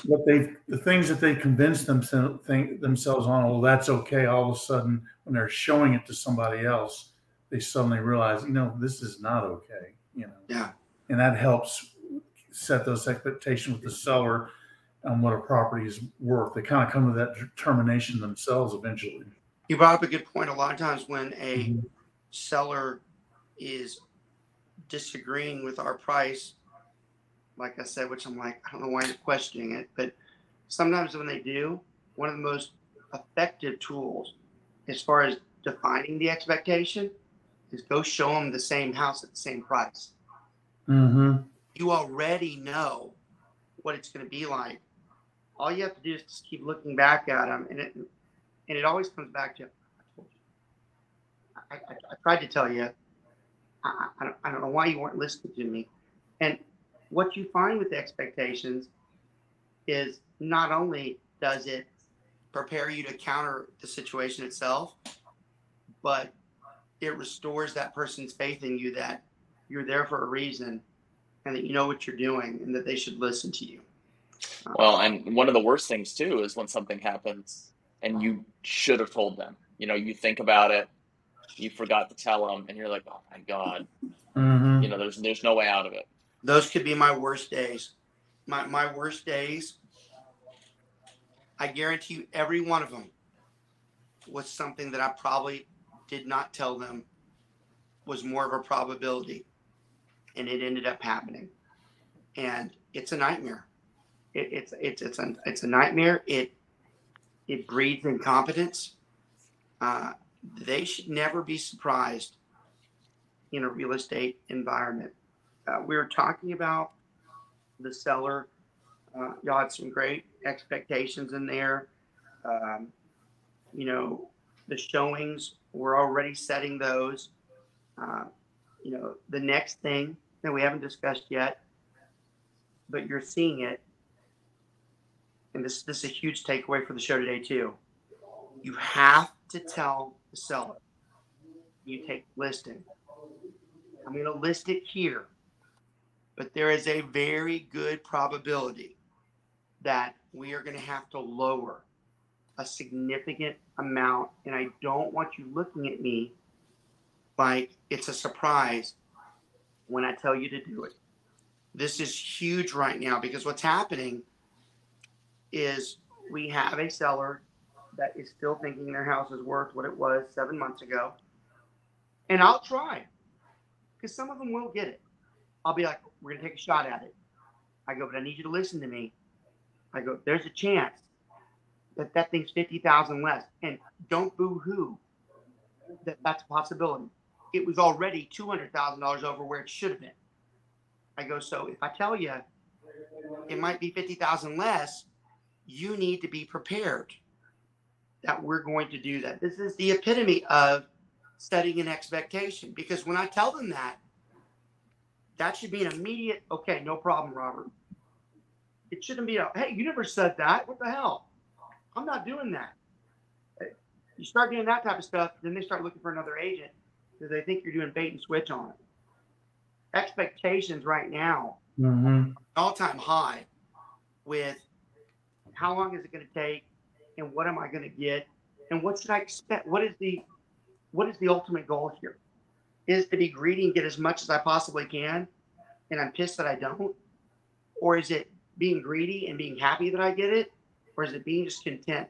Speaker 3: what they the things that they convinced themselves think, themselves on. Well, that's okay. All of a sudden, when they're showing it to somebody else, they suddenly realize, you know, this is not okay. You know
Speaker 2: Yeah.
Speaker 3: And that helps set those expectations with the seller on what a property is worth. They kind of come to that determination themselves eventually.
Speaker 2: You brought up a good point. A lot of times when a
Speaker 3: Mhm.
Speaker 2: seller is disagreeing with our price, like I said, which I'm like, I don't know why you're questioning it, but sometimes when they do, one of the most effective tools as far as defining the expectation is go show them the same house at the same price.
Speaker 3: Mm-hmm.
Speaker 2: You already know what it's going to be like. All you have to do is just keep looking back at them, and it and it always comes back to. I told you. I, I, I tried to tell you. I, I, don't, I don't know why you weren't listening to me. And what you find with expectations is not only does it prepare you to counter the situation itself, but it restores that person's faith in you that you're there for a reason and that you know what you're doing and that they should listen to you.
Speaker 4: Well, and one of the worst things too is when something happens and you should have told them. You know, you think about it, you forgot to tell them, and you're like, oh my god,
Speaker 3: Mm-hmm.
Speaker 4: you know, there's there's no way out of it.
Speaker 2: Those could be my worst days. My, my worst days, I guarantee you, every one of them was something that I probably did not tell them was more of a probability. And it ended up happening. And it's a nightmare. It, it's it's it's a, it's a nightmare. It it breeds incompetence. Uh, they should never be surprised in a real estate environment. Uh, we were talking about the seller. Uh, y'all had some great expectations in there. Um, you know, the showings, we're already setting those. Uh, you know, the next thing that we haven't discussed yet, but you're seeing it, and this this is a huge takeaway for the show today too. You have to tell the seller. You take listing. I'm going to list it here, but there is a very good probability that we are going to have to lower a significant amount. And I don't want you looking at me like it's a surprise when I tell you to do it. This is huge right now because what's happening is we have a seller that is still thinking their house is worth what it was seven months ago. And I'll try because some of them will get it. I'll be like, we're going to take a shot at it. I go, but I need you to listen to me. I go, there's a chance that that thing's 50,000 less. And don't boo hoo that that's a possibility. It was already $200,000 over where it should have been. I go, so if I tell you it might be 50,000 less, you need to be prepared that we're going to do that. This is the epitome of setting an expectation because when I tell them that, that should be an immediate, okay, no problem, Robert. It shouldn't be a, hey, you never said that. What the hell? I'm not doing that. You start doing that type of stuff, then they start looking for another agent because they think you're doing bait and switch on it. Expectations right now,
Speaker 3: Mm-hmm.
Speaker 2: all time high with how long is it going to take and what am I going to get and what should I expect? What is the what is the ultimate goal here? Is to be greedy and get as much as I possibly can and I'm pissed that I don't? Or is it being greedy and being happy that I get it? Or is it being just content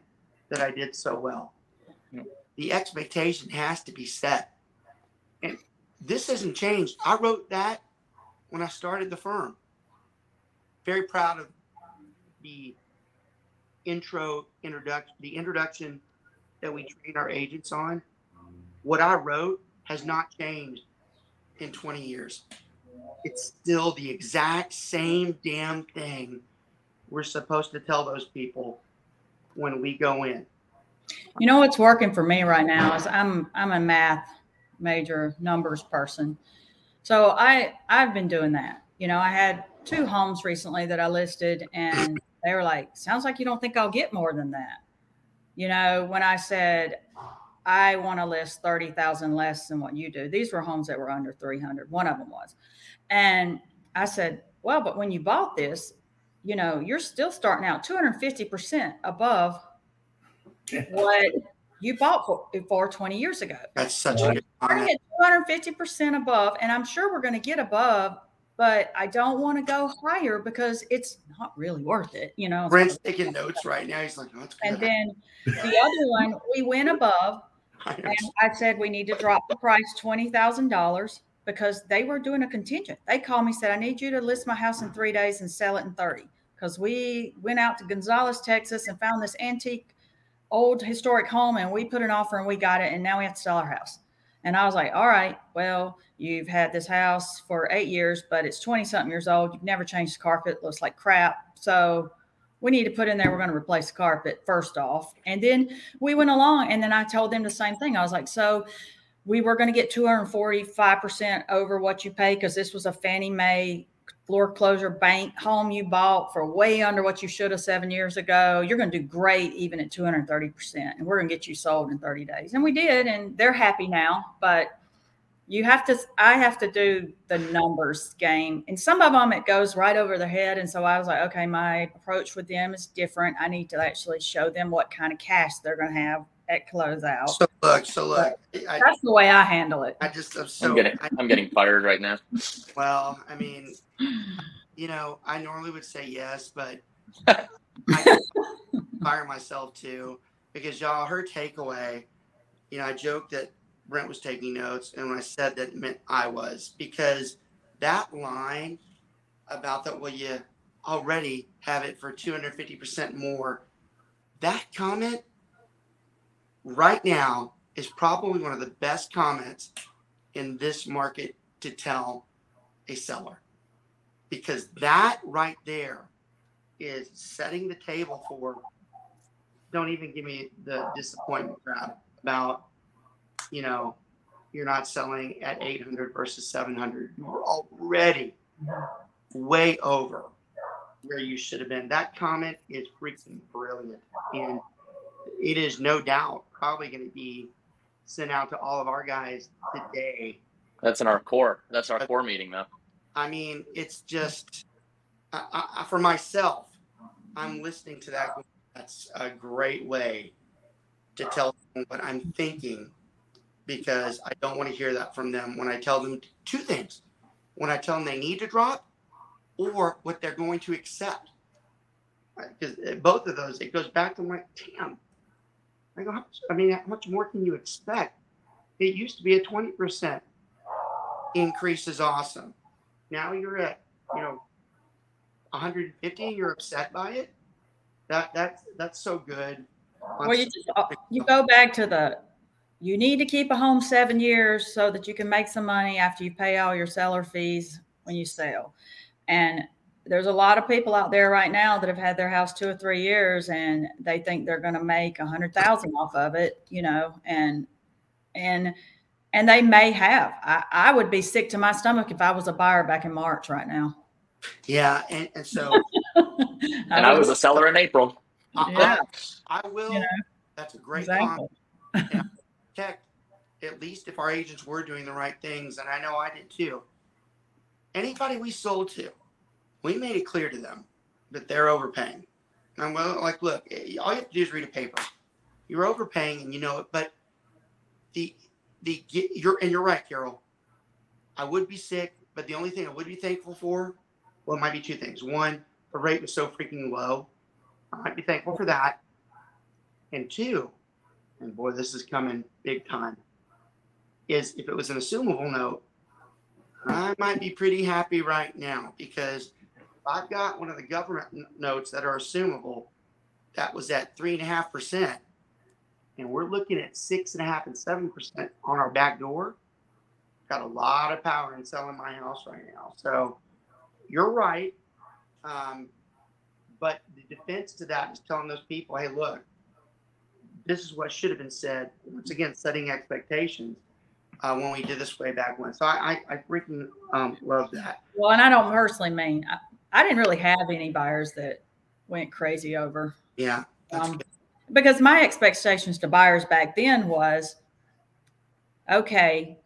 Speaker 2: that I did so well?
Speaker 4: Yeah.
Speaker 2: The expectation has to be set. And this hasn't changed. I wrote that when I started the firm. Very proud of the intro introduction the introduction that we train our agents on. What I wrote has not changed in 20 years. It's still the exact same damn thing we're supposed to tell those people when we go in.
Speaker 5: You know what's working for me right now is I'm I'm a math major numbers person. So I I've been doing that. You know, I had two homes recently that I listed and they were like, "Sounds like you don't think I'll get more than that." You know, when I said I want to list 30,000 less than what you do. These were homes that were under 300. One of them was. And I said, "Well, but when you bought this, you know, you're still starting out 250% above (laughs) what you bought for, for 20 years ago.
Speaker 2: That's such a good
Speaker 5: We're
Speaker 2: comment.
Speaker 5: at 250% above, and I'm sure we're going to get above, but I don't want to go higher because it's not really worth it, you know.
Speaker 2: Brent's taking notes right now. He's like, oh, that's good.
Speaker 5: And then (laughs) the other one, we went above, (laughs) and I said we need to drop the price twenty thousand dollars because they were doing a contingent. They called me said I need you to list my house in three days and sell it in thirty because we went out to Gonzales, Texas, and found this antique, old historic home, and we put an offer and we got it, and now we have to sell our house. And I was like, all right, well, you've had this house for eight years, but it's 20 something years old. You've never changed the carpet, looks like crap. So we need to put in there, we're going to replace the carpet first off. And then we went along, and then I told them the same thing. I was like, so we were going to get 245% over what you pay because this was a Fannie Mae foreclosure bank home you bought for way under what you should have seven years ago. You're going to do great even at 230%. And we're going to get you sold in 30 days. And we did. And they're happy now. But you have to, I have to do the numbers game. And some of them, it goes right over their head. And so I was like, okay, my approach with them is different. I need to actually show them what kind of cash they're going to have at closeout.
Speaker 2: So look, so look. I,
Speaker 5: That's the way I handle it.
Speaker 2: I just I'm so
Speaker 4: I'm getting
Speaker 2: I,
Speaker 4: I'm getting fired right now.
Speaker 2: well. I mean, you know, I normally would say yes, but (laughs) I fire myself too because y'all, her takeaway. You know, I joked that Brent was taking notes, and when I said that, it meant I was because that line about that, well, you already have it for 250% more. That comment right now is probably one of the best comments in this market to tell a seller. Because that right there is setting the table for don't even give me the disappointment crap about you know you're not selling at 800 versus 700 you're already way over where you should have been. That comment is freaking brilliant. And it is no doubt probably going to be sent out to all of our guys today.
Speaker 4: That's in our core. That's our core meeting, though.
Speaker 2: I mean, it's just I, I, for myself. I'm listening to that. That's a great way to tell them what I'm thinking because I don't want to hear that from them when I tell them two things. When I tell them they need to drop or what they're going to accept. Because eh, both of those, it goes back to my, damn. I go, I mean, how much more can you expect? It used to be a 20% increase is awesome. Now you're at, you know, 150 and you're upset by it. That that's that's so good.
Speaker 5: Well, you just uh, you go back to the you need to keep a home seven years so that you can make some money after you pay all your seller fees when you sell. And there's a lot of people out there right now that have had their house two or three years and they think they're going to make a hundred thousand off of it, you know, and, and, and they may have. I, I would be sick to my stomach if I was a buyer back in March right now.
Speaker 2: Yeah. And, and so, (laughs)
Speaker 4: and I was a seller in April.
Speaker 2: yeah. I, I will. You know, That's a great exactly. comment. protect, at least if our agents were doing the right things, and I know I did too. Anybody we sold to, we made it clear to them that they're overpaying. And well, like, look, eh, all you have to do is read a paper. You're overpaying, and you know it. But the the you're and you're right, Carol. I would be sick, but the only thing I would be thankful for, well, it might be two things. One, the rate was so freaking low. I might be thankful for that. And two, and boy, this is coming big time. Is if it was an assumable note, I might be pretty happy right now because I've got one of the government notes that are assumable that was at three and a half percent, and we're looking at six and a half and seven percent on our back door. Got a lot of power in selling my house right now. So you're right. Um, but the defense to that is telling those people, hey, look, this is what should have been said. Once again, setting expectations uh, when we did this way back when. So I, I, I freaking um, love that.
Speaker 5: Well, and I don't personally mean I, didn't really have any buyers that went crazy over.
Speaker 2: Yeah.
Speaker 5: Um, because my expectations to buyers back then was okay,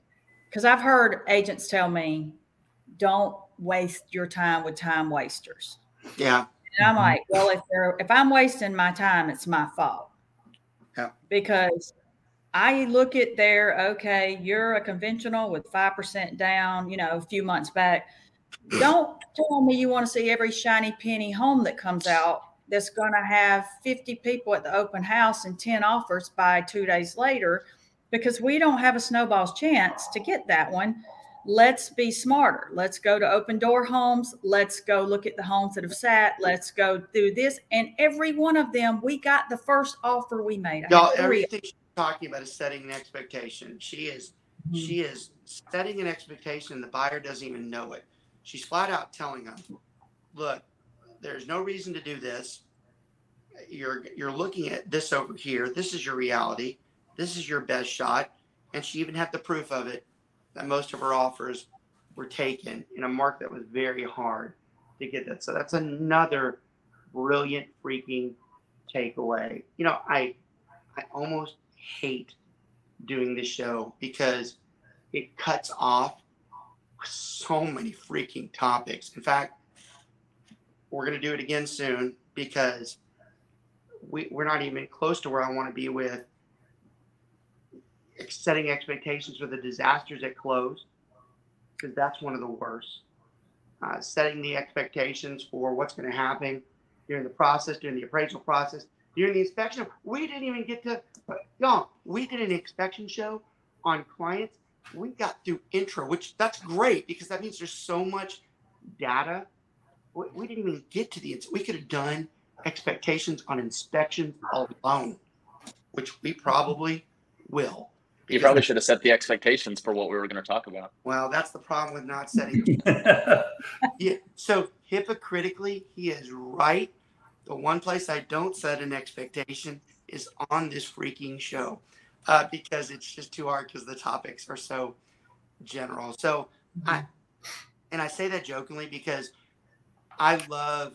Speaker 5: because I've heard agents tell me, don't waste your time with time wasters.
Speaker 2: Yeah.
Speaker 5: And I'm like, well, if they're if I'm wasting my time, it's my fault.
Speaker 2: Yeah.
Speaker 5: Because I look at their okay, you're a conventional with 5% down, you know, a few months back. Don't tell me you want to see every shiny penny home that comes out that's going to have 50 people at the open house and 10 offers by two days later because we don't have a snowball's chance to get that one let's be smarter. Let's go to open door homes. Let's go look at the homes that have sat. Let's go through this. And every one of them, we got the first offer we made.
Speaker 2: Y'all, everything she's talking about is setting an expectation. She is mm-hmm. she is setting an expectation. The buyer doesn't even know it. She's flat out telling them, look, there's no reason to do this. You're you're looking at this over here. This is your reality. This is your best shot. And she even had the proof of it that most of her offers were taken in a market that was very hard to get that. So that's another brilliant freaking takeaway. You know, I I almost hate doing this show because it cuts off so many freaking topics. In fact, we're going to do it again soon because we, we're not even close to where I want to be with setting expectations for the disasters that close, because that's one of the worst. Uh, setting the expectations for what's going to happen during the process, during the appraisal process, during the inspection. We didn't even get to, y'all, we did an inspection show on clients. We got through intro, which that's great because that means there's so much data. We, we didn't even get to the, we could have done expectations on inspection alone, which we probably will.
Speaker 4: You probably should have set the expectations for what we were going to talk about.
Speaker 2: Well, that's the problem with not setting. (laughs) yeah. So hypocritically, he is right. The one place I don't set an expectation is on this freaking show, uh, because it's just too hard because the topics are so general. So I, and I say that jokingly because I love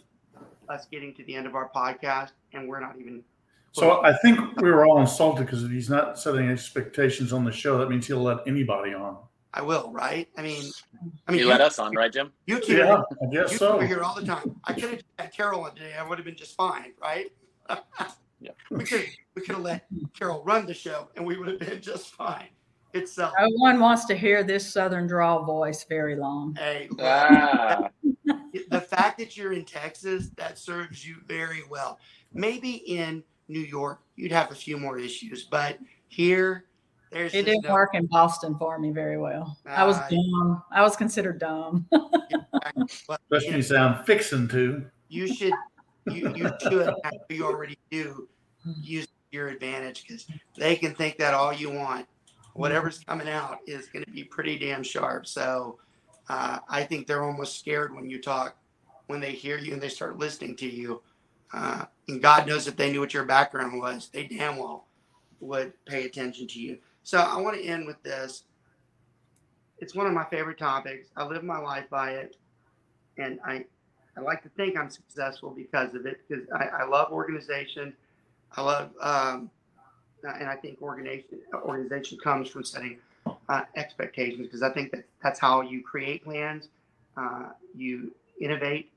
Speaker 2: us getting to the end of our podcast and we're not even
Speaker 3: So I think we were all insulted because he's not setting expectations on the show. That means he'll let anybody on.
Speaker 2: I will, right? I mean, I mean,
Speaker 4: You let us on, right, Jim?
Speaker 2: You two,
Speaker 3: Yeah, I guess
Speaker 2: you two
Speaker 3: so.
Speaker 2: are here all the time. I could have had Carol on today. I would have been just fine, right? (laughs)
Speaker 4: Yeah.
Speaker 2: We could we could have let Carol run the show, and we would have been just fine. It's uh,
Speaker 5: No one wants to hear this southern drawl voice very long.
Speaker 2: a
Speaker 4: Ah,
Speaker 2: the fact that you're in Texas that serves you very well. Maybe in New York you'd have a few more issues, but here there's
Speaker 5: It didn't
Speaker 2: no-
Speaker 5: work in Boston for me very well. I was
Speaker 2: Uh,
Speaker 5: dumb. I was considered dumb. (laughs)
Speaker 2: but,
Speaker 3: Especially
Speaker 2: you,
Speaker 3: when you sound fixing to.
Speaker 2: you should you you should you already do use your advantage because they can think that all you want. Whatever's coming out is going to be pretty damn sharp. So uh, I think they're almost scared when you talk, when they hear you and they start listening to you. Uh, and God knows if they knew what your background was, they damn well would pay attention to you. So I want to end with this. It's one of my favorite topics. I live my life by it, and I I like to think I'm successful because of it. Because I, I love organization. I love, um, and I think organization organization comes from setting uh, expectations. Because I think that that's how you create plans, uh, you innovate,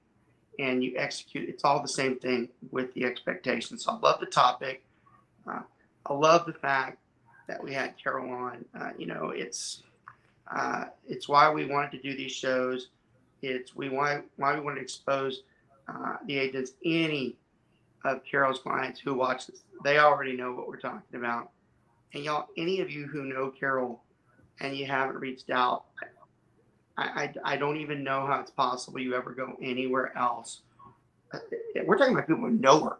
Speaker 2: and you execute. It's all the same thing with the expectations. So I love the topic. Uh, I love the fact that we had Carol on. Uh, you know, it's uh, it's why we wanted to do these shows. It's we why why we want to expose uh, the agents. Any of Carol's clients who watch this, they already know what we're talking about. And y'all, any of you who know Carol and you haven't reached out, I, I, I don't even know how it's possible you ever go anywhere else. Uh, We're talking about people who know her,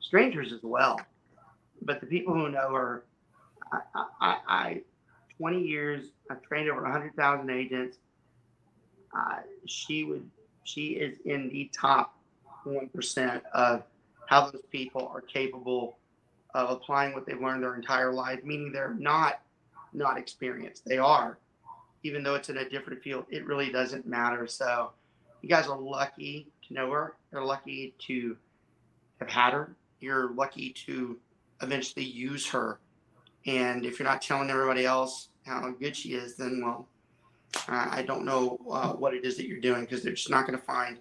Speaker 2: strangers as well, but the people who know her, I, I, I, I 20 years, I've trained over 100,000 agents she would she is in the top one percent of how those people are capable of applying what they've learned their entire life meaning they're not not experienced. They are. Even though it's in a different field it really doesn't matter. So you guys are lucky to know her. You're lucky to have had her. You're lucky to eventually use her. And if you're not telling everybody else how good she is then well uh, I don't know uh, what it is that you're doing because they're just not going to find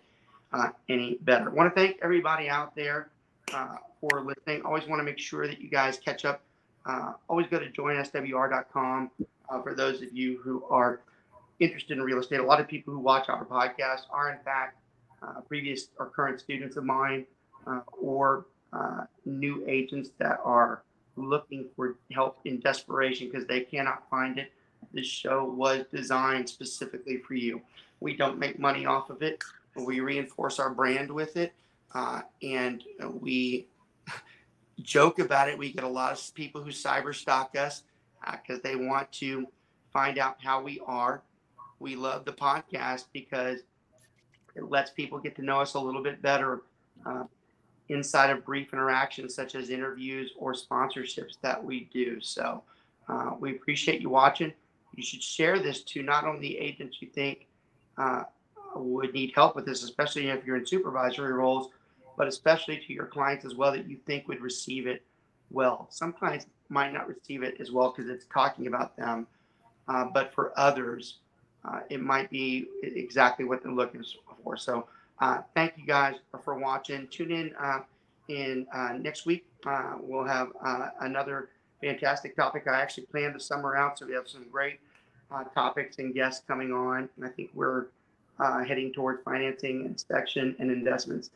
Speaker 2: uh, any better. I want to thank everybody out there uh, for listening. Always want to make sure that you guys catch up. Uh, always go to joinswr.com uh, for those of you who are interested in real estate. A lot of people who watch our podcast are, in fact, previous or current students of mine or new agents that are looking for help in desperation because they cannot find it this show was designed specifically for you. We don't make money off of it. We reinforce our brand with it, uh, and we (laughs) joke about it. We get a lot of people who cyber stalk us because they want to find out how we are. We love the podcast because it lets people get to know us a little bit better uh, inside of brief interactions, such as interviews or sponsorships that we do. So uh, we appreciate you watching you should share this to not only agents you think uh, would need help with this, especially if you're in supervisory roles, but especially to your clients as well that you think would receive it well. Some clients might not receive it as well because it's talking about them, uh, but for others, uh, it might be exactly what they're looking for. So, uh, thank you guys for watching. Tune in uh, in uh, next week. We'll have another fantastic topic. I actually planned the summer out, so we have some great uh, topics and guests coming on. And I think we're uh, heading towards financing, inspection, and investments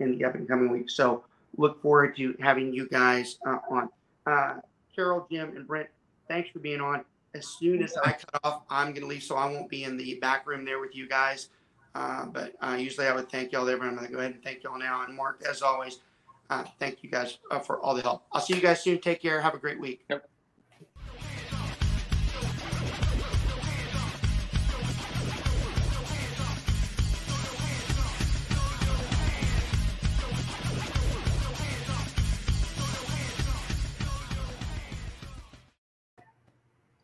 Speaker 2: in the up and coming weeks. So look forward to having you guys uh, on. Uh, Carol, Jim, and Brent, thanks for being on. As soon as I cut off, I'm going to leave, so I won't be in the back room there with you guys. Uh, but uh, usually I would thank y'all there, but I'm going to go ahead and thank y'all now. And Mark, as always, thank you guys uh, for all the help. I'll see you guys soon. Take care. Have a great week.
Speaker 4: Yep.